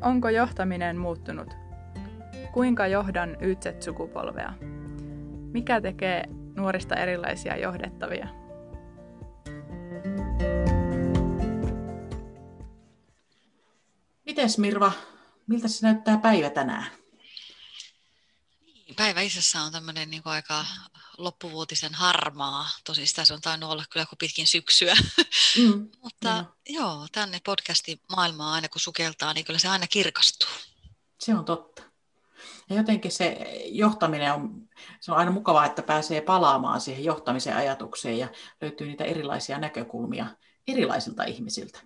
Onko johtaminen muuttunut? Kuinka johdan YZ-sukupolvea? Mikä tekee nuorista erilaisia johdettavia? Mites Mirva, miltä se näyttää päivä tänään? Päivä isässä on tämmöinen niin aika loppuvuotisen harmaa. Tosi sitä se on tainnut olla kyllä kuin pitkin syksyä. Mm, Mutta no. joo, tänne podcasti maailmaa aina kun sukeltaa, niin kyllä se aina kirkastuu. Se on totta. Ja jotenkin se johtaminen on, se on aina mukavaa, että pääsee palaamaan siihen johtamisen ajatukseen ja löytyy niitä erilaisia näkökulmia erilaisilta ihmisiltä.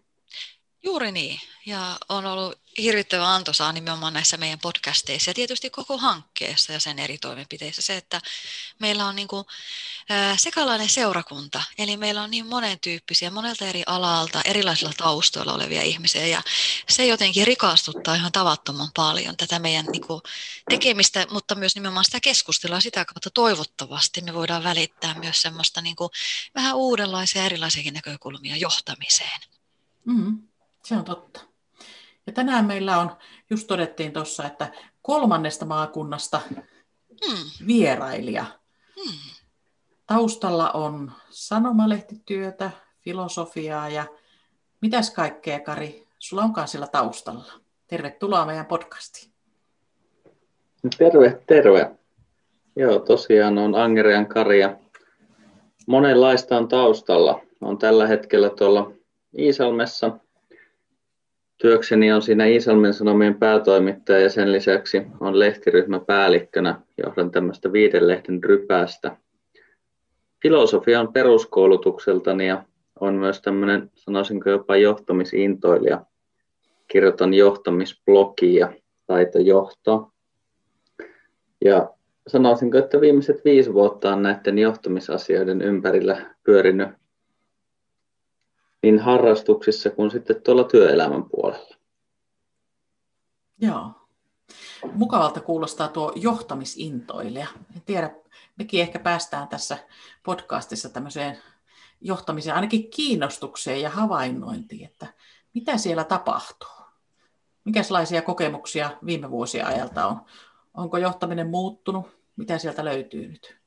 Juuri niin. Ja on ollut hirvittävän antoisaa nimenomaan näissä meidän podcasteissa ja tietysti koko hankkeessa ja sen eri toimenpiteissä se, että meillä on niin kuin, sekalainen seurakunta. Eli meillä on niin monen tyyppisiä, monelta eri alalta, erilaisilla taustoilla olevia ihmisiä ja se jotenkin rikastuttaa ihan tavattoman paljon tätä meidän niin kuin, tekemistä, mutta myös nimenomaan sitä keskustelua sitä kautta toivottavasti me voidaan välittää myös semmoista niin kuin, vähän uudenlaisia erilaisiakin näkökulmia johtamiseen. Mm. Se on totta. Ja tänään meillä on, just todettiin tuossa, että kolmannesta maakunnasta hmm. vierailija. Hmm. Taustalla on sanomalehtityötä, filosofiaa ja mitäs kaikkea, Kari, sulla onkaan sillä taustalla? Tervetuloa meidän podcastiin. Terve, terve. Joo, tosiaan on Angerian Kari ja monenlaista on taustalla. On tällä hetkellä tuolla Iisalmessa Työkseni on siinä Iisalmen Sanomien päätoimittaja ja sen lisäksi on lehtiryhmä päällikkönä. Johdan tämmöistä viiden lehden rypästä. Filosofia on peruskoulutukseltani ja on myös tämmöinen, sanoisinko jopa johtamisintoilija. Kirjoitan johtamisblogia, taitojohto. Ja sanoisinko, että viimeiset viisi vuotta on näiden johtamisasioiden ympärillä pyörinyt niin harrastuksissa kuin sitten tuolla työelämän puolella. Joo. Mukavalta kuulostaa tuo johtamisintoilija. En tiedä, mekin ehkä päästään tässä podcastissa tämmöiseen johtamiseen, ainakin kiinnostukseen ja havainnointiin, että mitä siellä tapahtuu. Mikälaisia kokemuksia viime vuosien ajalta on? Onko johtaminen muuttunut? Mitä sieltä löytyy nyt?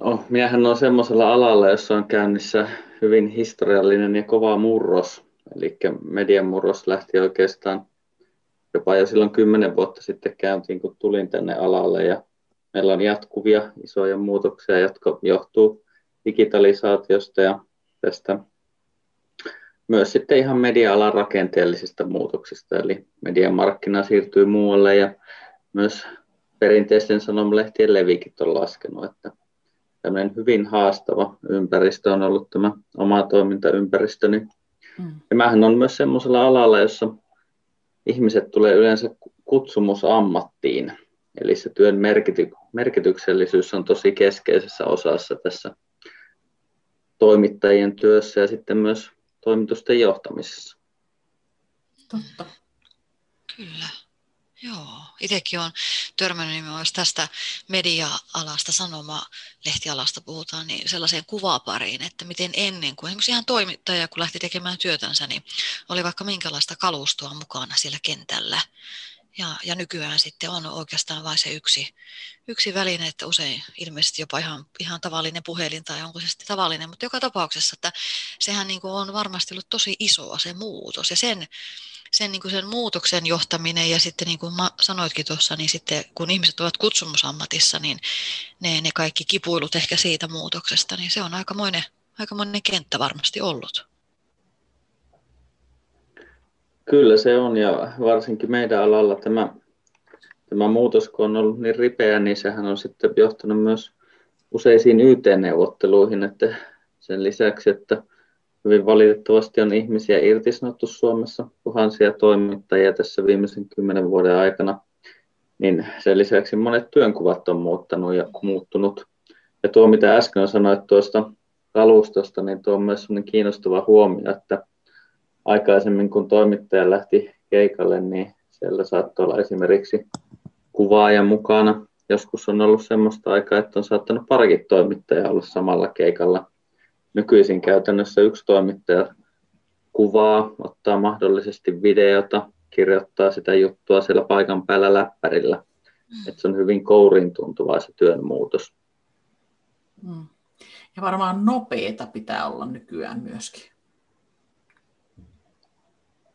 No, miehän on semmoisella alalla, jossa on käynnissä hyvin historiallinen ja kova murros. Eli median murros lähti oikeastaan jopa jo silloin kymmenen vuotta sitten käyntiin, kun tulin tänne alalle. Ja meillä on jatkuvia isoja muutoksia, jotka johtuu digitalisaatiosta ja tästä myös sitten ihan media-alan rakenteellisista muutoksista. Eli median markkina siirtyy muualle ja myös perinteisten sanomalehtien levikit on laskenut. Että tämmöinen hyvin haastava ympäristö on ollut tämä oma toimintaympäristöni. Mm. Ja mähän on myös semmoisella alalla, jossa ihmiset tulee yleensä kutsumusammattiin. Eli se työn merkity- merkityksellisyys on tosi keskeisessä osassa tässä toimittajien työssä ja sitten myös toimitusten johtamisessa. Totta. Kyllä. Joo, itsekin olen törmännyt nimenomaan, tästä media-alasta, sanoma-lehtialasta puhutaan, niin sellaiseen kuvapariin, että miten ennen kuin ihan toimittaja, kun lähti tekemään työtänsä, niin oli vaikka minkälaista kalustoa mukana siellä kentällä. Ja, ja nykyään sitten on oikeastaan vain se yksi, yksi väline, että usein ilmeisesti jopa ihan, ihan tavallinen puhelin tai onko se sitten tavallinen, mutta joka tapauksessa, että sehän niin kuin on varmasti ollut tosi isoa se muutos ja sen sen, niin kuin sen muutoksen johtaminen ja sitten niin kuin sanoitkin tuossa, niin sitten kun ihmiset ovat kutsumusammatissa, niin ne, ne kaikki kipuilut ehkä siitä muutoksesta, niin se on aikamoinen, aikamoinen kenttä varmasti ollut. Kyllä se on ja varsinkin meidän alalla tämä, tämä muutos, kun on ollut niin ripeä, niin sehän on sitten johtanut myös useisiin YT-neuvotteluihin, että sen lisäksi, että Hyvin valitettavasti on ihmisiä irtisanottu Suomessa, tuhansia toimittajia tässä viimeisen kymmenen vuoden aikana. Niin sen lisäksi monet työnkuvat on muuttanut ja muuttunut. Ja tuo, mitä äsken sanoit tuosta kalustosta, niin tuo on myös kiinnostava huomio, että aikaisemmin kun toimittaja lähti keikalle, niin siellä saattoi olla esimerkiksi kuvaaja mukana. Joskus on ollut sellaista aikaa, että on saattanut parikin toimittajaa olla samalla keikalla – nykyisin käytännössä yksi toimittaja kuvaa, ottaa mahdollisesti videota, kirjoittaa sitä juttua siellä paikan päällä läppärillä. Mm. Että se on hyvin kouriin tuntuvaa se työn muutos. Mm. Ja varmaan nopeita pitää olla nykyään myöskin.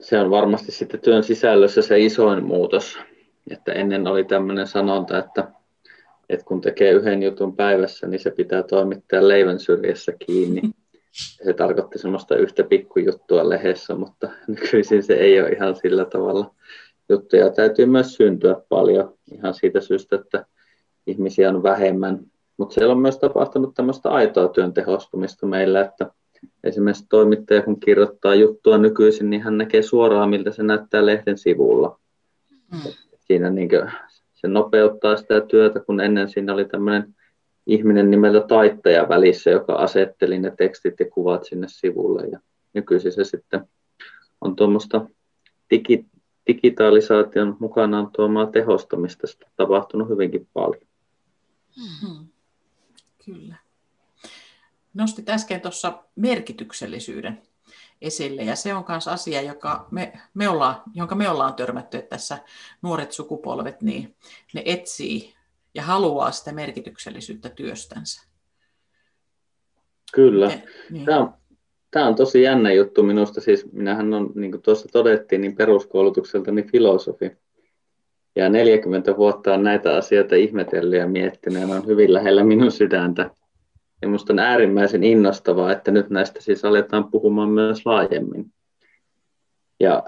Se on varmasti sitten työn sisällössä se isoin muutos. Että ennen oli tämmöinen sanonta, että, että kun tekee yhden jutun päivässä, niin se pitää toimittaa leivän syrjässä kiinni. Se tarkoitti semmoista yhtä pikkujuttua lehdessä, mutta nykyisin se ei ole ihan sillä tavalla. Juttuja täytyy myös syntyä paljon ihan siitä syystä, että ihmisiä on vähemmän. Mutta siellä on myös tapahtunut tämmöistä aitoa työn tehostumista meillä, että esimerkiksi toimittaja kun kirjoittaa juttua nykyisin, niin hän näkee suoraan, miltä se näyttää lehden sivulla. Mm. Siinä niin se nopeuttaa sitä työtä, kun ennen siinä oli tämmöinen ihminen nimeltä taittaja välissä, joka asetteli ne tekstit ja kuvat sinne sivulle. Ja nykyisin se sitten on tuommoista digi, digitalisaation mukanaan tuomaa tehostamista sitä tapahtunut hyvinkin paljon. Hmm. Kyllä. Nostit äsken tuossa merkityksellisyyden esille, ja se on myös asia, joka me, me ollaan, jonka me ollaan törmätty, että tässä nuoret sukupolvet, niin ne etsii ja haluaa sitä merkityksellisyyttä työstänsä. Kyllä. Ja, niin. Tämä, on, tämä on tosi jännä juttu minusta. Siis minähän on, niin kuin tuossa todettiin, niin peruskoulutukseltani filosofi. Ja 40 vuotta on näitä asioita ihmetellyt ja miettinyt ja ne on hyvin lähellä minun sydäntä. Ja minusta on äärimmäisen innostavaa, että nyt näistä siis aletaan puhumaan myös laajemmin. Ja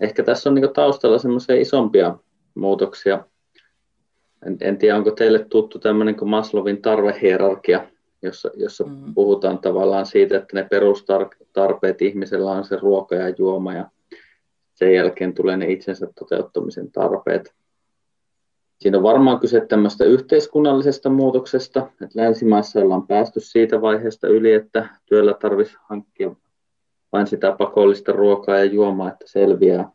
ehkä tässä on niin taustalla semmoisia isompia muutoksia, en, en tiedä, onko teille tuttu tämmöinen kuin Maslovin tarvehierarkia, jossa, jossa mm. puhutaan tavallaan siitä, että ne perustarpeet ihmisellä on se ruoka ja juoma ja sen jälkeen tulee ne itsensä toteuttamisen tarpeet. Siinä on varmaan kyse tämmöistä yhteiskunnallisesta muutoksesta, että länsimaissa ollaan päästy siitä vaiheesta yli, että työllä tarvitsisi hankkia vain sitä pakollista ruokaa ja juomaa, että selviää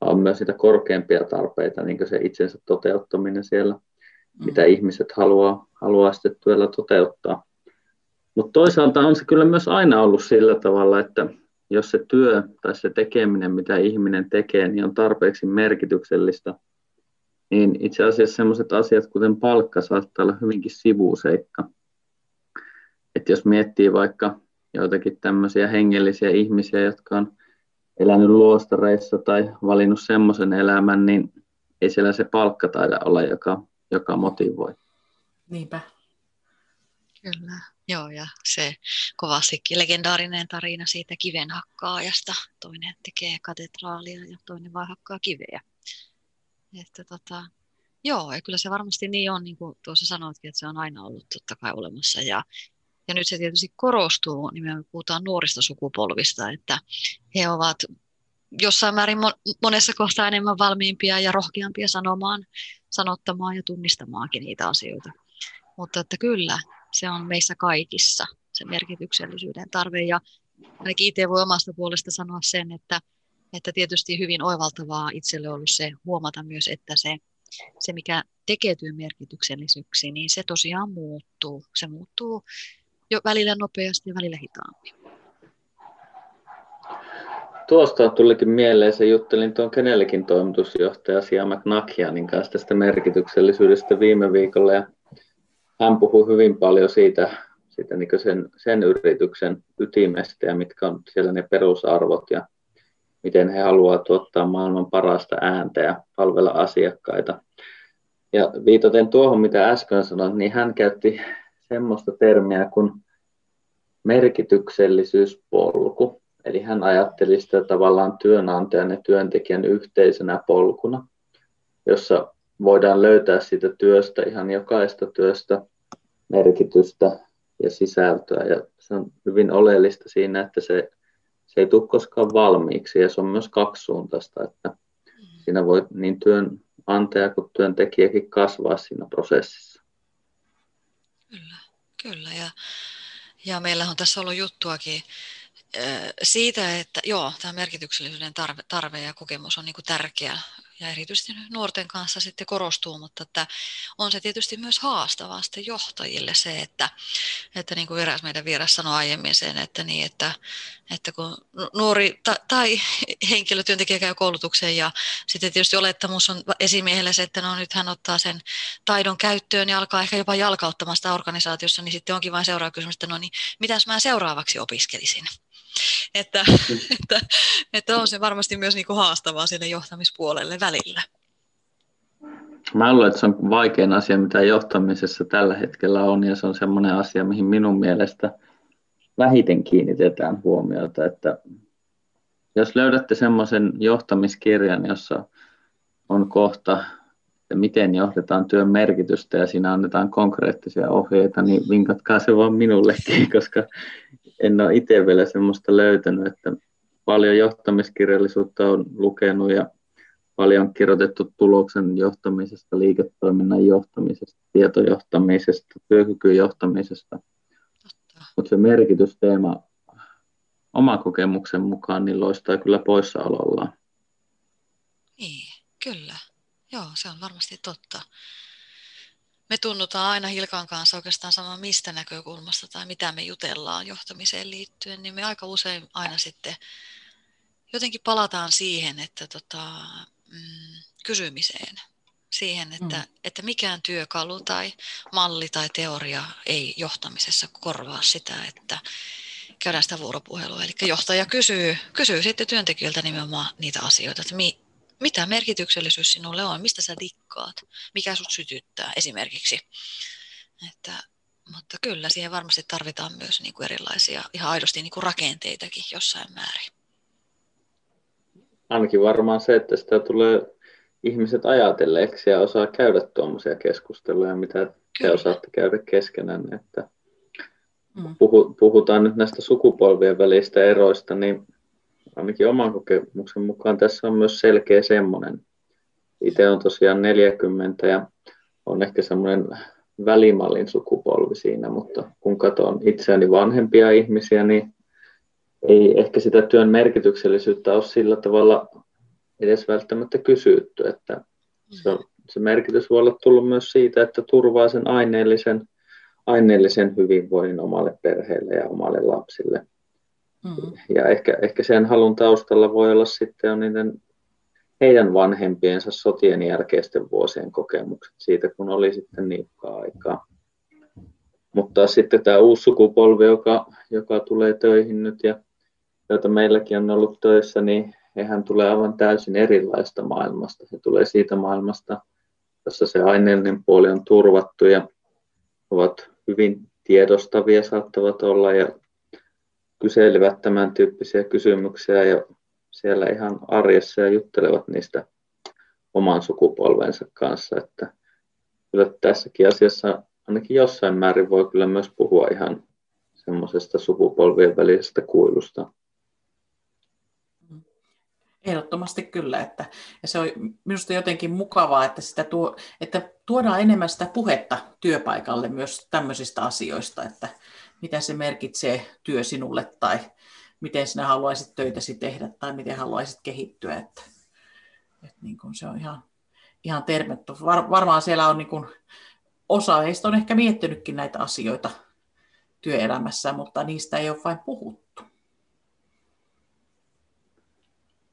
on myös sitä korkeampia tarpeita, niin kuin se itsensä toteuttaminen siellä, mm. mitä ihmiset haluaa, haluaa sitten työllä toteuttaa. Mutta toisaalta on se kyllä myös aina ollut sillä tavalla, että jos se työ tai se tekeminen, mitä ihminen tekee, niin on tarpeeksi merkityksellistä, niin itse asiassa sellaiset asiat, kuten palkka, saattaa olla hyvinkin sivuseikka. Että jos miettii vaikka joitakin tämmöisiä hengellisiä ihmisiä, jotka on elänyt luostareissa tai valinnut semmoisen elämän, niin ei siellä se palkka taida olla, joka, joka motivoi. Niinpä. Kyllä, joo, ja se kovastikin legendaarinen tarina siitä kivenhakkaajasta. Toinen tekee katedraalia ja toinen vaan hakkaa kiveä. Että tota, joo, ja kyllä se varmasti niin on, niin kuin tuossa sanoitkin, että se on aina ollut totta kai olemassa. Ja ja nyt se tietysti korostuu, me puhutaan nuorista sukupolvista, että he ovat jossain määrin monessa kohtaa enemmän valmiimpia ja rohkeampia sanomaan, sanottamaan ja tunnistamaankin niitä asioita. Mutta että kyllä, se on meissä kaikissa se merkityksellisyyden tarve. Ja ainakin itse voi omasta puolesta sanoa sen, että, että tietysti hyvin oivaltavaa itselle ollut se huomata myös, että se, se mikä tekee työn merkityksellisyksi, niin se tosiaan muuttuu. Se muuttuu jo välillä nopeasti ja välillä hitaammin. Tuosta tulikin mieleen, se juttelin tuon kenellekin toimitusjohtaja Sia McNakianin kanssa tästä merkityksellisyydestä viime viikolla ja hän puhui hyvin paljon siitä, siitä niin sen, sen yrityksen ytimestä ja mitkä on siellä ne perusarvot ja miten he haluavat tuottaa maailman parasta ääntä ja palvella asiakkaita. Ja viitaten tuohon, mitä äsken sanoin, niin hän käytti semmoista termiä kuin merkityksellisyyspolku. Eli hän ajatteli sitä tavallaan työnantajan ja työntekijän yhteisenä polkuna, jossa voidaan löytää siitä työstä, ihan jokaista työstä merkitystä ja sisältöä. Ja se on hyvin oleellista siinä, että se, se ei tule koskaan valmiiksi ja se on myös kaksisuuntaista, että siinä voi niin työnantaja kuin työntekijäkin kasvaa siinä prosessissa. Kyllä, kyllä. Ja, ja meillä on tässä ollut juttuakin siitä, että joo, tämä merkityksellisyyden tarve, tarve ja kokemus on niin tärkeä ja erityisesti nuorten kanssa sitten korostuu, mutta että on se tietysti myös haastavaa sitten johtajille se, että, että niin kuin vieras, meidän vieras sanoi aiemmin sen, että, niin, että, että kun nuori ta, tai henkilötyöntekijä käy koulutukseen ja sitten tietysti olettamus on esimiehelle se, että no nyt hän ottaa sen taidon käyttöön ja alkaa ehkä jopa jalkauttamaan sitä organisaatiossa, niin sitten onkin vain seuraava kysymys, että no niin, mitäs mä seuraavaksi opiskelisin? Että, että, että on se varmasti myös niin kuin haastavaa sinne johtamispuolelle välillä. Mä luulen, että se on vaikein asia, mitä johtamisessa tällä hetkellä on, ja se on semmoinen asia, mihin minun mielestä vähiten kiinnitetään huomiota, että jos löydätte semmoisen johtamiskirjan, jossa on kohta, että miten johdetaan työn merkitystä ja siinä annetaan konkreettisia ohjeita, niin vinkatkaa se vaan minullekin, koska en ole itse vielä semmoista löytänyt, että paljon johtamiskirjallisuutta on lukenut ja paljon kirjoitettu tuloksen johtamisesta, liiketoiminnan johtamisesta, tietojohtamisesta, työkykyjohtamisesta. Mutta se merkitysteema oma kokemuksen mukaan niin loistaa kyllä poissaolollaan. Niin, kyllä. Joo, se on varmasti totta me tunnutaan aina Hilkan kanssa oikeastaan sama mistä näkökulmasta tai mitä me jutellaan johtamiseen liittyen, niin me aika usein aina sitten jotenkin palataan siihen, että tota, mm, kysymiseen. Siihen, että, mm. että mikään työkalu tai malli tai teoria ei johtamisessa korvaa sitä, että käydään sitä vuoropuhelua. Eli johtaja kysyy, kysyy sitten työntekijöiltä nimenomaan niitä asioita, että mi, mitä merkityksellisyys sinulle on, mistä sä dikkaat, mikä sut sytyttää esimerkiksi. Että, mutta kyllä siihen varmasti tarvitaan myös niin kuin erilaisia ihan aidosti niin kuin rakenteitakin jossain määrin. Ainakin varmaan se, että sitä tulee ihmiset ajatelleeksi ja osaa käydä tuommoisia keskusteluja, mitä Kyllä. te osaatte käydä keskenään. Että mm. puhutaan nyt näistä sukupolvien välistä eroista, niin ainakin oman kokemuksen mukaan tässä on myös selkeä semmoinen. Itse on tosiaan 40 ja on ehkä semmoinen välimallin sukupolvi siinä, mutta kun katson itseäni vanhempia ihmisiä, niin ei ehkä sitä työn merkityksellisyyttä ole sillä tavalla edes välttämättä kysytty, että se, on, se merkitys voi olla tullut myös siitä, että turvaa sen aineellisen, aineellisen hyvinvoinnin omalle perheelle ja omalle lapsille. Mm. Ja ehkä, ehkä sen halun taustalla voi olla sitten niiden heidän vanhempiensa sotien jälkeisten vuosien kokemukset siitä, kun oli sitten niukkaa aikaa. Mutta sitten tämä uusi sukupolvi, joka, joka tulee töihin nyt ja joita meilläkin on ollut töissä, niin hehän tulee aivan täysin erilaista maailmasta. He tulee siitä maailmasta, jossa se aineellinen puoli on turvattu ja ovat hyvin tiedostavia saattavat olla ja kyselivät tämän tyyppisiä kysymyksiä ja siellä ihan arjessa ja juttelevat niistä oman sukupolvensa kanssa. Että kyllä tässäkin asiassa ainakin jossain määrin voi kyllä myös puhua ihan semmoisesta supupolvien välisestä kuilusta. Ehdottomasti kyllä. Että, ja se on minusta jotenkin mukavaa, että, sitä tuo, että tuodaan enemmän sitä puhetta työpaikalle myös tämmöisistä asioista, että, mitä se merkitsee työ sinulle tai miten sinä haluaisit töitäsi tehdä tai miten haluaisit kehittyä. Että, että niin kuin se on ihan, ihan tervetty. Var, varmaan siellä on niin kuin, osa heistä on ehkä miettinytkin näitä asioita työelämässä, mutta niistä ei ole vain puhuttu.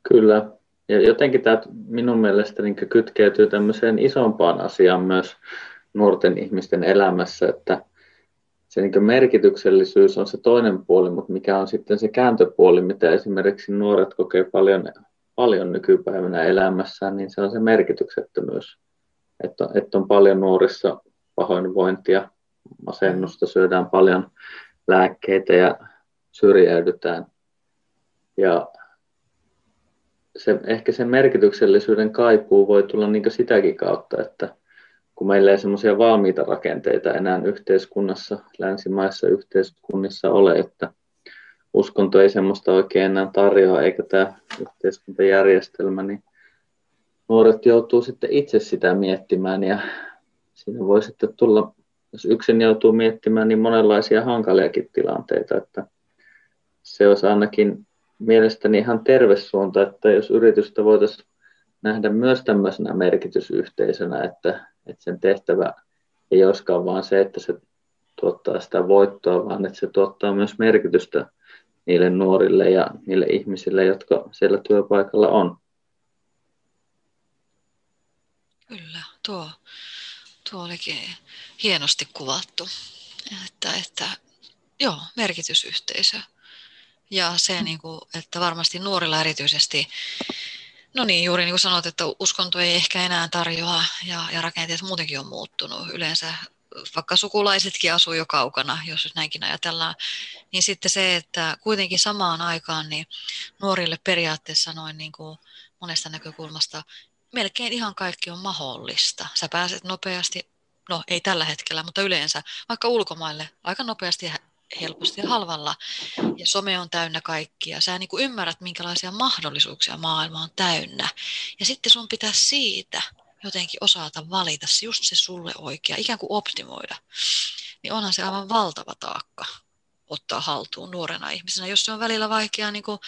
Kyllä. Ja jotenkin tämä minun mielestä niin kytkeytyy tämmöiseen isompaan asiaan myös nuorten ihmisten elämässä, että se niin merkityksellisyys on se toinen puoli, mutta mikä on sitten se kääntöpuoli, mitä esimerkiksi nuoret kokee paljon, paljon nykypäivänä elämässään, niin se on se merkityksettömyys. Että, että on paljon nuorissa pahoinvointia, masennusta, syödään paljon lääkkeitä ja syrjäydytään. Ja se, ehkä sen merkityksellisyyden kaipuu voi tulla niin sitäkin kautta, että kun meillä ei semmoisia valmiita rakenteita enää yhteiskunnassa, länsimaissa yhteiskunnissa ole, että uskonto ei semmoista oikein enää tarjoa, eikä tämä yhteiskuntajärjestelmä, niin nuoret joutuu sitten itse sitä miettimään ja siinä voi sitten tulla, jos yksin joutuu miettimään, niin monenlaisia hankaliakin tilanteita, että se olisi ainakin mielestäni ihan terve suunta, että jos yritystä voitaisiin nähdä myös tämmöisenä merkitysyhteisönä, että, että sen tehtävä ei olisikaan vaan se, että se tuottaa sitä voittoa, vaan että se tuottaa myös merkitystä niille nuorille ja niille ihmisille, jotka siellä työpaikalla on. Kyllä, tuo, tuo olikin hienosti kuvattu, että, että joo, merkitysyhteisö. Ja se, mm. niin kuin, että varmasti nuorilla erityisesti, no niin, juuri niin kuin sanoit, että uskonto ei ehkä enää tarjoa ja, ja rakenteet muutenkin on muuttunut. Yleensä vaikka sukulaisetkin asuu jo kaukana, jos näinkin ajatellaan, niin sitten se, että kuitenkin samaan aikaan niin nuorille periaatteessa noin niin kuin monesta näkökulmasta melkein ihan kaikki on mahdollista. Sä pääset nopeasti, no ei tällä hetkellä, mutta yleensä vaikka ulkomaille aika nopeasti ja helposti ja halvalla. Ja some on täynnä kaikkia. Sä niin ymmärrät, minkälaisia mahdollisuuksia maailma on täynnä. Ja sitten sun pitää siitä jotenkin osata valita just se sulle oikea, ikään kuin optimoida. Niin onhan se aivan valtava taakka ottaa haltuun nuorena ihmisenä, jos se on välillä vaikeaa niin kuin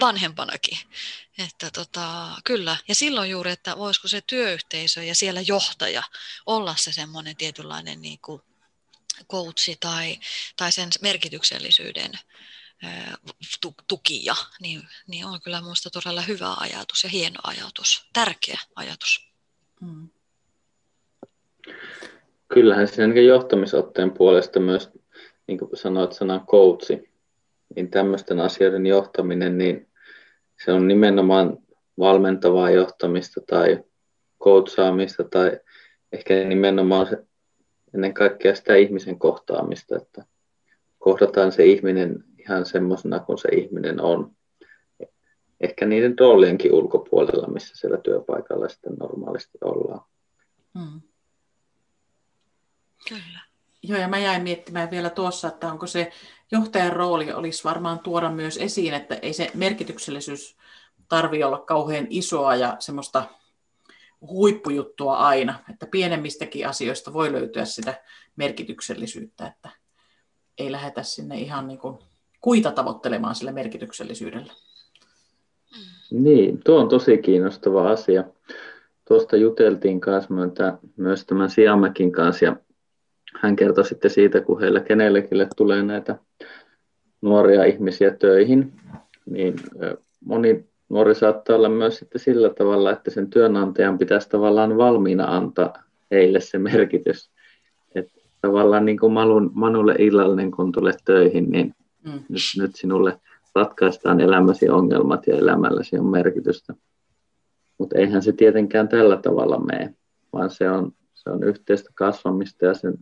vanhempanakin. Että tota, kyllä. Ja silloin juuri, että voisiko se työyhteisö ja siellä johtaja olla se semmoinen tietynlainen niin kuin coachi tai, tai sen merkityksellisyyden tukija, niin, niin on kyllä minusta todella hyvä ajatus ja hieno ajatus, tärkeä ajatus. Hmm. Kyllähän se johtamisotteen puolesta myös, niin kuin sanoit sanan coachi, niin tämmöisten asioiden johtaminen, niin se on nimenomaan valmentavaa johtamista tai coachaamista tai ehkä nimenomaan se, ennen kaikkea sitä ihmisen kohtaamista, että kohdataan se ihminen ihan semmoisena kuin se ihminen on. Ehkä niiden roolienkin ulkopuolella, missä siellä työpaikalla sitten normaalisti ollaan. Hmm. Kyllä. Joo, ja mä jäin miettimään vielä tuossa, että onko se johtajan rooli olisi varmaan tuoda myös esiin, että ei se merkityksellisyys tarvi olla kauhean isoa ja semmoista huippujuttua aina, että pienemmistäkin asioista voi löytyä sitä merkityksellisyyttä, että ei lähdetä sinne ihan niin kuin kuita tavoittelemaan sillä merkityksellisyydellä. Niin, tuo on tosi kiinnostava asia. Tuosta juteltiin kanssa myös tämän Siamäkin kanssa ja hän kertoi sitten siitä, kun heillä kenellekin tulee näitä nuoria ihmisiä töihin, niin moni nuori saattaa olla myös sitten sillä tavalla, että sen työnantajan pitäisi tavallaan valmiina antaa heille se merkitys. Että tavallaan niin kuin Manun, Manulle illallinen, kun tulet töihin, niin mm. nyt, nyt sinulle ratkaistaan elämäsi ongelmat ja elämälläsi on merkitystä. Mutta eihän se tietenkään tällä tavalla mene, vaan se on, se on yhteistä kasvamista ja sen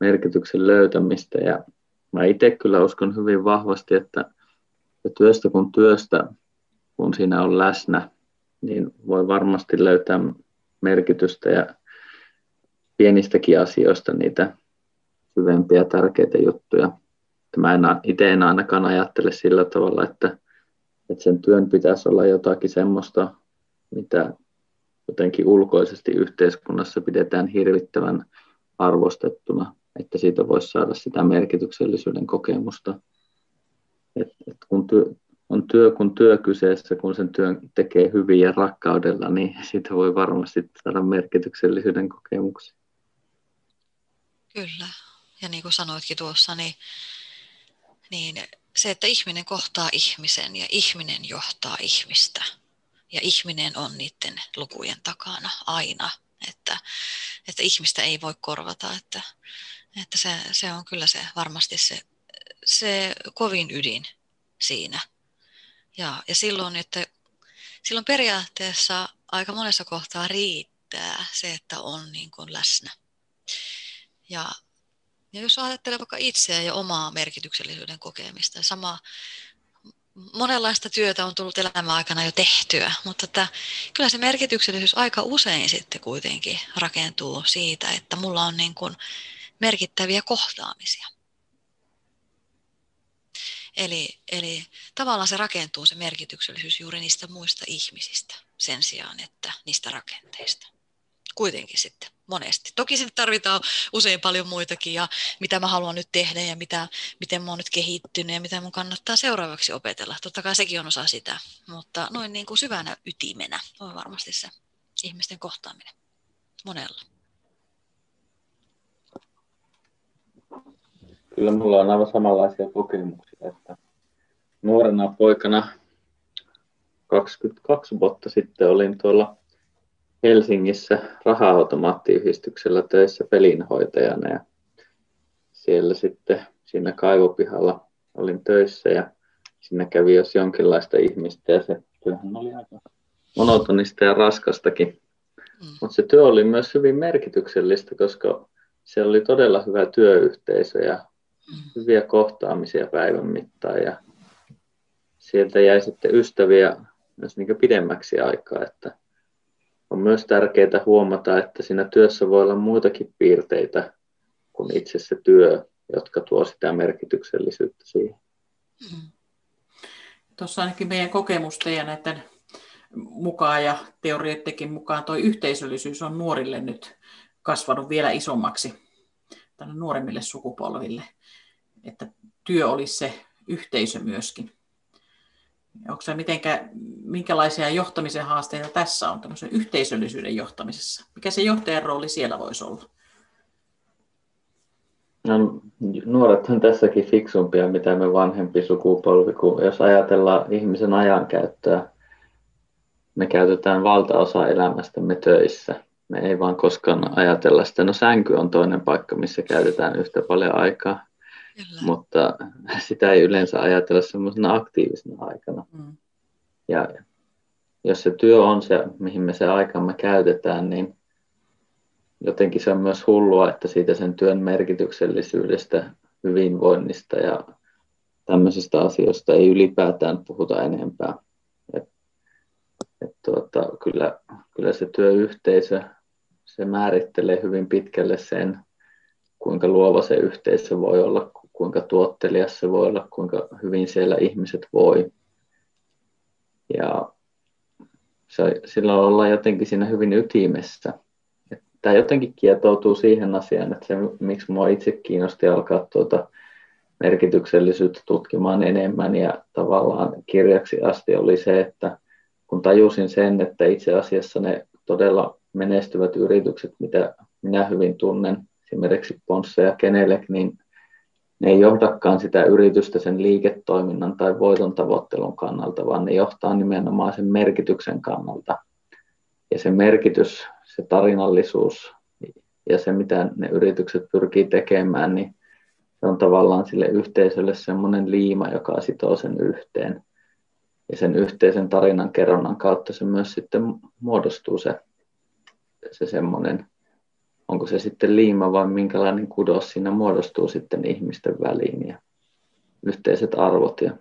merkityksen löytämistä. Ja mä itse kyllä uskon hyvin vahvasti, että työstä kun työstä, kun siinä on läsnä, niin voi varmasti löytää merkitystä ja pienistäkin asioista niitä syvempiä tärkeitä juttuja. Mä en, itse en ainakaan ajattele sillä tavalla, että, että sen työn pitäisi olla jotakin semmoista, mitä jotenkin ulkoisesti yhteiskunnassa pidetään hirvittävän arvostettuna että siitä voisi saada sitä merkityksellisyyden kokemusta. Et, et kun työ, on työ kun työ kyseessä, kun sen työn tekee hyvin ja rakkaudella, niin siitä voi varmasti saada merkityksellisyyden kokemuksia. Kyllä. Ja niin kuin sanoitkin tuossa, niin, niin se, että ihminen kohtaa ihmisen ja ihminen johtaa ihmistä. Ja ihminen on niiden lukujen takana aina. Että, että ihmistä ei voi korvata. Että, että se, se on kyllä se varmasti se, se kovin ydin siinä. Ja, ja silloin, että silloin periaatteessa aika monessa kohtaa riittää se, että on niin kuin läsnä. Ja, ja jos ajattelee vaikka itseä ja omaa merkityksellisyyden kokemista, sama, monenlaista työtä on tullut elämän aikana jo tehtyä, mutta että kyllä se merkityksellisyys aika usein sitten kuitenkin rakentuu siitä, että mulla on niin kuin merkittäviä kohtaamisia. Eli, eli tavallaan se rakentuu se merkityksellisyys juuri niistä muista ihmisistä sen sijaan, että niistä rakenteista. Kuitenkin sitten. monesti. Toki sinne tarvitaan usein paljon muitakin ja mitä mä haluan nyt tehdä ja mitä, miten mä oon nyt kehittynyt ja mitä mun kannattaa seuraavaksi opetella. Totta kai sekin on osa sitä, mutta noin niin kuin syvänä ytimenä on varmasti se ihmisten kohtaaminen monella. Kyllä mulla on aivan samanlaisia kokemuksia, että nuorena poikana 22 vuotta sitten olin tuolla Helsingissä raha-automaattiyhdistyksellä töissä pelinhoitajana ja siellä sitten siinä kaivopihalla olin töissä ja siinä kävi jos jonkinlaista ihmistä ja se työhän oli aika monotonista ja raskastakin. Mm. Mutta se työ oli myös hyvin merkityksellistä, koska se oli todella hyvä työyhteisö ja. Hyviä kohtaamisia päivän mittaan ja sieltä jäi sitten ystäviä myös niin pidemmäksi aikaa, että on myös tärkeää huomata, että siinä työssä voi olla muitakin piirteitä kuin itse se työ, jotka tuo sitä merkityksellisyyttä siihen. Mm. Tuossa ainakin meidän kokemusten ja näiden mukaan ja teorioidenkin mukaan tuo yhteisöllisyys on nuorille nyt kasvanut vielä isommaksi tänne nuoremmille sukupolville, että työ olisi se yhteisö myöskin. Onko se mitenkä, minkälaisia johtamisen haasteita tässä on tämmöisen yhteisöllisyyden johtamisessa? Mikä se johtajan rooli siellä voisi olla? No, nuoret on tässäkin fiksumpia, mitä me vanhempi sukupolvi, kun jos ajatellaan ihmisen ajankäyttöä, me käytetään valtaosa elämästämme töissä. Me ei vaan koskaan ajatella sitä. No sänky on toinen paikka, missä käytetään yhtä paljon aikaa. Kyllä. mutta sitä ei yleensä ajatella semmoisena aktiivisena aikana. Mm. Ja jos se työ on se, mihin me se aikamme käytetään, niin jotenkin se on myös hullua, että siitä sen työn merkityksellisyydestä, hyvinvoinnista ja tämmöisistä asioista ei ylipäätään puhuta enempää. Et, et tuota, kyllä, kyllä se työyhteisö, se määrittelee hyvin pitkälle sen, kuinka luova se yhteisö voi olla, kuinka tuottelias se voi olla, kuinka hyvin siellä ihmiset voi. Ja se, silloin ollaan jotenkin siinä hyvin ytimessä. Tämä jotenkin kietoutuu siihen asiaan, että se, miksi minua itse kiinnosti alkaa tuota merkityksellisyyttä tutkimaan enemmän ja tavallaan kirjaksi asti oli se, että kun tajusin sen, että itse asiassa ne todella menestyvät yritykset, mitä minä hyvin tunnen, esimerkiksi Ponsse ja Kenelek, niin ne ei johdakaan sitä yritystä sen liiketoiminnan tai voiton tavoittelun kannalta, vaan ne johtaa nimenomaan sen merkityksen kannalta. Ja se merkitys, se tarinallisuus ja se, mitä ne yritykset pyrkii tekemään, niin se on tavallaan sille yhteisölle semmoinen liima, joka sitoo sen yhteen. Ja sen yhteisen tarinan kerronnan kautta se myös sitten muodostuu se, se semmoinen onko se sitten liima vai minkälainen kudos siinä muodostuu sitten ihmisten väliin ja yhteiset arvot ja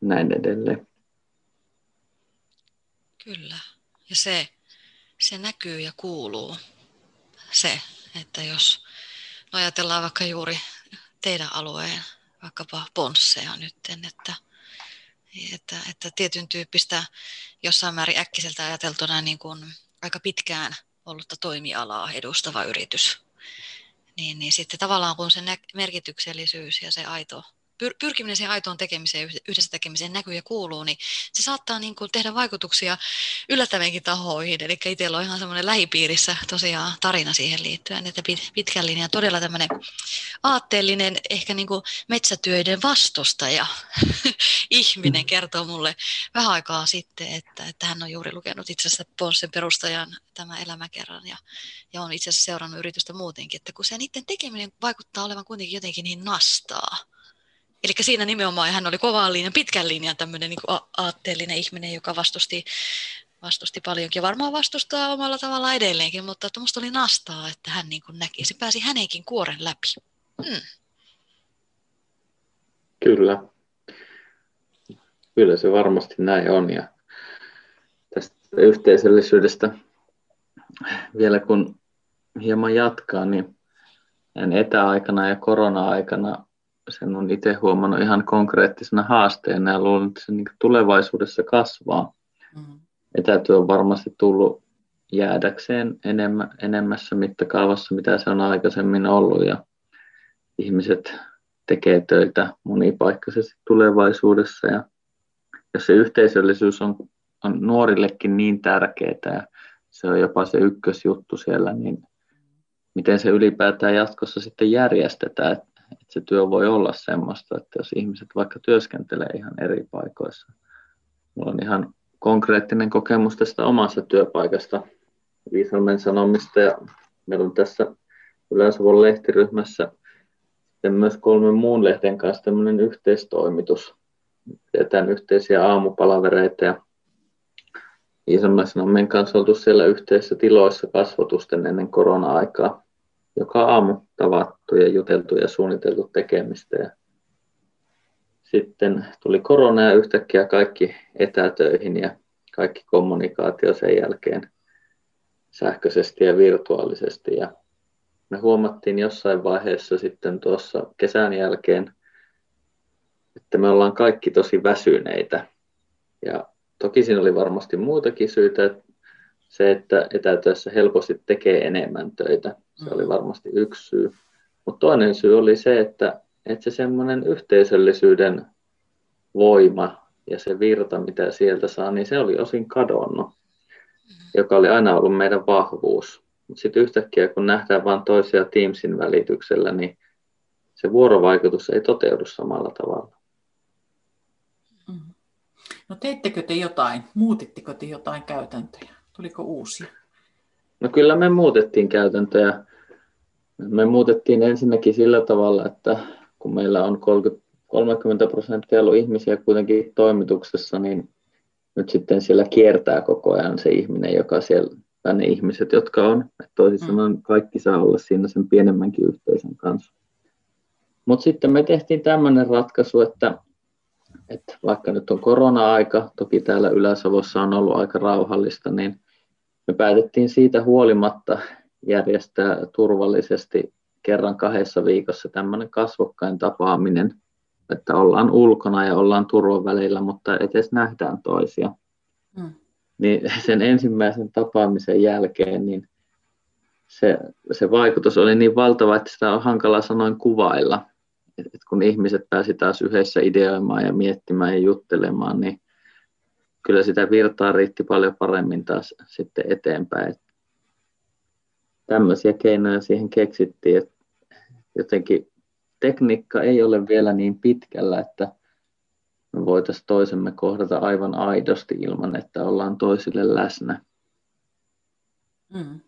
näin edelleen. Kyllä. Ja se, se näkyy ja kuuluu. Se, että jos no ajatellaan vaikka juuri teidän alueen, vaikkapa ponsseja nyt, että, että, että tietyn tyyppistä jossain määrin äkkiseltä ajateltuna niin kuin aika pitkään ollutta toimialaa edustava yritys. Niin, niin sitten tavallaan kun se merkityksellisyys ja se aito pyr- pyrkiminen siihen aitoon tekemiseen, yhdessä tekemiseen näkyy ja kuuluu, niin se saattaa niin kuin tehdä vaikutuksia yllättäviinkin tahoihin. Eli itsellä on ihan semmoinen lähipiirissä tosiaan tarina siihen liittyen, että pitkän linjan todella tämmöinen aatteellinen, ehkä niin kuin metsätyöiden vastustaja ihminen mm. kertoo mulle vähän aikaa sitten, että, että hän on juuri lukenut itse asiassa Ponssen perustajan tämä elämäkerran ja, ja on itse asiassa seurannut yritystä muutenkin, että kun se niiden tekeminen vaikuttaa olevan kuitenkin jotenkin niin nastaa, Eli siinä nimenomaan hän oli kovaan linjan, pitkän linjan tämmöinen niin aatteellinen ihminen, joka vastusti, vastusti paljonkin varmaan vastustaa omalla tavalla edelleenkin, mutta tuommoista oli nastaa, että hän niin kuin näki. Se pääsi hänenkin kuoren läpi. Hmm. Kyllä. Kyllä se varmasti näin on. Ja tästä yhteisöllisyydestä vielä kun hieman jatkaa, niin etäaikana ja korona-aikana sen on itse huomannut ihan konkreettisena haasteena ja luulen, että se niin tulevaisuudessa kasvaa. Mm. Etätyö on varmasti tullut jäädäkseen enemmän, enemmässä mittakaavassa, mitä se on aikaisemmin ollut. Ja ihmiset tekee töitä monipaikkaisesti tulevaisuudessa. Ja jos se yhteisöllisyys on, on nuorillekin niin tärkeää ja se on jopa se ykkösjuttu siellä, niin miten se ylipäätään jatkossa sitten järjestetään, että, että se työ voi olla semmoista, että jos ihmiset vaikka työskentelee ihan eri paikoissa. Mulla on ihan konkreettinen kokemus tästä omasta työpaikasta Viisalmen Sanomista ja meillä on tässä Ylä-Savon lehtiryhmässä sitten myös kolmen muun lehden kanssa tämmöinen yhteistoimitus. Pidetään yhteisiä aamupalavereita ja Iisalmen Sanomien kanssa oltu siellä yhteisissä tiloissa kasvotusten ennen korona-aikaa. Joka aamu tavattu ja juteltu ja suunniteltu tekemistä. Ja sitten tuli korona ja yhtäkkiä kaikki etätöihin ja kaikki kommunikaatio sen jälkeen sähköisesti ja virtuaalisesti. Ja me huomattiin jossain vaiheessa sitten tuossa kesän jälkeen, että me ollaan kaikki tosi väsyneitä. Ja toki siinä oli varmasti muutakin syitä. Se, että etätyössä helposti tekee enemmän töitä, se oli varmasti yksi syy. Mutta toinen syy oli se, että, että se semmoinen yhteisöllisyyden voima ja se virta, mitä sieltä saa, niin se oli osin kadonnut, joka oli aina ollut meidän vahvuus. Mutta sitten yhtäkkiä, kun nähdään vain toisia Teamsin välityksellä, niin se vuorovaikutus ei toteudu samalla tavalla. Mm. No teittekö te jotain? Muutitteko te jotain käytäntöjä? Tuliko uusia? No kyllä me muutettiin käytäntöjä. Me muutettiin ensinnäkin sillä tavalla, että kun meillä on 30, 30 prosenttia ollut ihmisiä kuitenkin toimituksessa, niin nyt sitten siellä kiertää koko ajan se ihminen, joka siellä, tai ne ihmiset, jotka on. Toisin mm. sanoen kaikki saa olla siinä sen pienemmänkin yhteisön kanssa. Mutta sitten me tehtiin tämmöinen ratkaisu, että, että vaikka nyt on korona-aika, toki täällä Ylä-Savossa on ollut aika rauhallista, niin me päätettiin siitä huolimatta järjestää turvallisesti kerran kahdessa viikossa tämmöinen kasvokkain tapaaminen, että ollaan ulkona ja ollaan turvan välillä, mutta edes nähdään toisia. Mm. Niin sen ensimmäisen tapaamisen jälkeen niin se, se vaikutus oli niin valtava, että sitä on hankala sanoin kuvailla. Et, et kun ihmiset pääsi taas yhdessä ideoimaan ja miettimään ja juttelemaan, niin kyllä sitä virtaa riitti paljon paremmin taas sitten eteenpäin. Et tämmöisiä keinoja siihen keksittiin, että jotenkin tekniikka ei ole vielä niin pitkällä, että me voitaisiin toisemme kohdata aivan aidosti ilman, että ollaan toisille läsnä. Mm.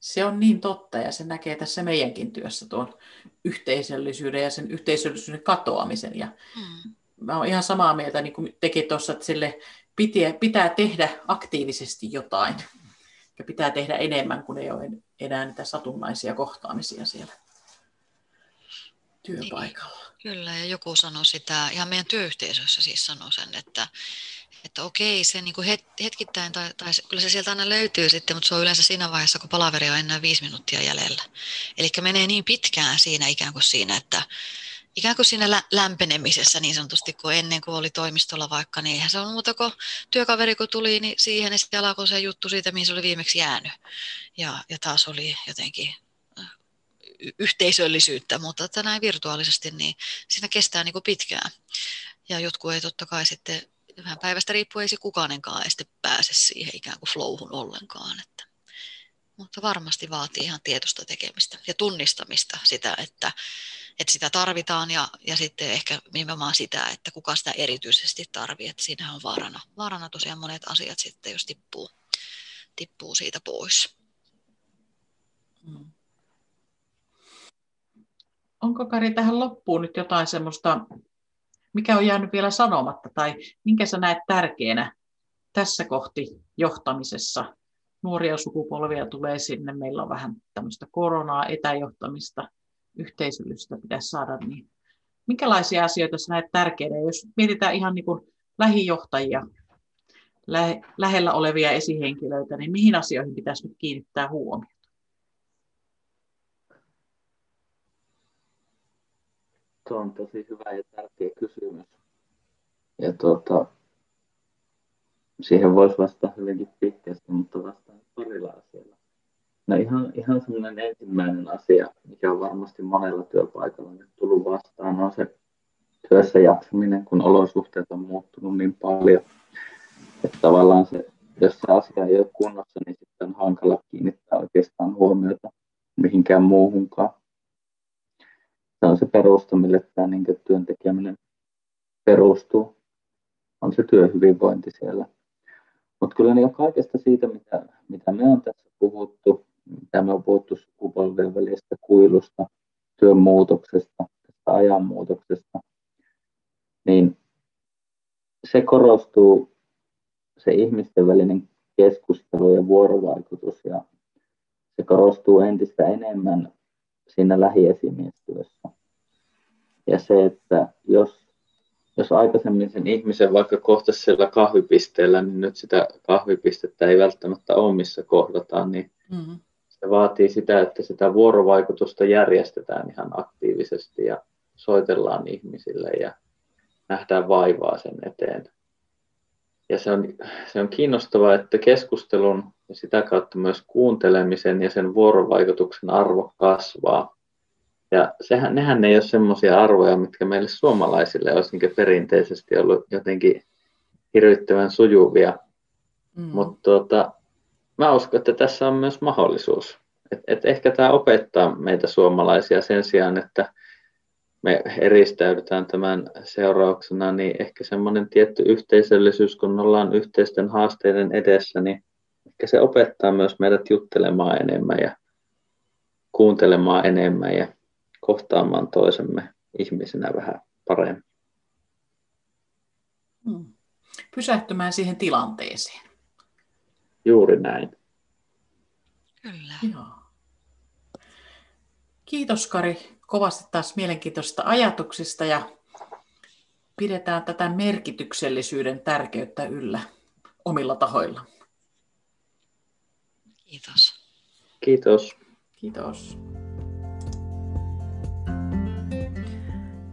Se on niin totta ja se näkee tässä meidänkin työssä tuon yhteisöllisyyden ja sen yhteisöllisyyden katoamisen. Ja mm mä oon ihan samaa mieltä niin kuin teki tuossa, että sille pitää, pitää tehdä aktiivisesti jotain. Ja pitää tehdä enemmän, kun ei ole enää niitä satunnaisia kohtaamisia siellä työpaikalla. Niin, kyllä, ja joku sanoi sitä, ihan meidän työyhteisössä siis sanoi sen, että, että okei, se niin kuin hetkittäin, tai, tai kyllä se sieltä aina löytyy sitten, mutta se on yleensä siinä vaiheessa, kun palaveri on enää viisi minuuttia jäljellä. Eli menee niin pitkään siinä ikään kuin siinä, että, ikään kuin siinä lämpenemisessä niin sanotusti, kun ennen kuin oli toimistolla vaikka, niin eihän se on muuta kuin työkaveri kun tuli, niin siihen ja sitten alkoi se juttu siitä, mihin se oli viimeksi jäänyt. Ja, ja taas oli jotenkin äh, yhteisöllisyyttä, mutta että näin virtuaalisesti, niin siinä kestää niin kuin pitkään. Ja jotkut ei totta kai sitten vähän päivästä riippuen ei se kukaanenkaan sitten pääse siihen ikään kuin flowhun ollenkaan. Että. Mutta varmasti vaatii ihan tietoista tekemistä ja tunnistamista sitä, että että sitä tarvitaan ja, ja sitten ehkä nimenomaan sitä, että kuka sitä erityisesti tarvii, että siinä on vaarana, vaarana tosiaan monet asiat sitten, jos tippuu, tippuu siitä pois. Mm. Onko Kari tähän loppuun nyt jotain semmoista, mikä on jäänyt vielä sanomatta tai minkä sä näet tärkeänä tässä kohti johtamisessa? Nuoria sukupolvia tulee sinne, meillä on vähän tämmöistä koronaa, etäjohtamista, yhteisöllistä pitäisi saada, niin minkälaisia asioita sinä näet tärkeänä? Jos mietitään ihan niin kuin lähijohtajia, lähe, lähellä olevia esihenkilöitä, niin mihin asioihin pitäisi nyt kiinnittää huomiota? Tuo on tosi hyvä ja tärkeä kysymys. Ja tuota, siihen voisi vastata hyvinkin pitkästi, mutta vastaan parilla asialla. No ihan, ihan semmoinen ensimmäinen asia, mikä on varmasti monella työpaikalla nyt tullut vastaan, on se työssä jaksaminen, kun olosuhteet on muuttunut niin paljon. Että tavallaan se, jos se asia ei ole kunnossa, niin sitten on hankala kiinnittää oikeastaan huomiota mihinkään muuhunkaan. Se on se perusta, mille tämä niin työn tekeminen perustuu. On se työhyvinvointi siellä. Mutta kyllä niin kaikesta siitä, mitä, mitä me on tässä puhuttu, mitä me on puhuttu sukupolvien välistä kuilusta, työn muutoksesta, tästä ajan muutoksesta, niin se korostuu se ihmisten välinen keskustelu ja vuorovaikutus ja se korostuu entistä enemmän siinä lähiesimiestyössä. Ja se, että jos, jos aikaisemmin sen ihmisen vaikka kohtasi siellä kahvipisteellä, niin nyt sitä kahvipistettä ei välttämättä ole, missä kohdataan, niin mm-hmm. se vaatii sitä, että sitä vuorovaikutusta järjestetään ihan aktiivisesti ja soitellaan ihmisille ja nähdään vaivaa sen eteen. Ja se on, se on kiinnostavaa, että keskustelun ja sitä kautta myös kuuntelemisen ja sen vuorovaikutuksen arvo kasvaa. Ja sehän, nehän ei ole semmoisia arvoja, mitkä meille suomalaisille olisi niin perinteisesti ollut jotenkin hirvittävän sujuvia. Mm. Mutta tuota, mä uskon, että tässä on myös mahdollisuus. Et, et ehkä tämä opettaa meitä suomalaisia sen sijaan, että me eristäydytään tämän seurauksena, niin ehkä semmoinen tietty yhteisöllisyys, kun ollaan yhteisten haasteiden edessä, niin ehkä se opettaa myös meidät juttelemaan enemmän ja kuuntelemaan enemmän ja kohtaamaan toisemme ihmisenä vähän paremmin. Hmm. Pysähtymään siihen tilanteeseen. Juuri näin. Kyllä. Joo. Kiitos Kari kovasti taas mielenkiintoisista ajatuksista ja pidetään tätä merkityksellisyyden tärkeyttä yllä omilla tahoilla. Kiitos. Kiitos. Kiitos.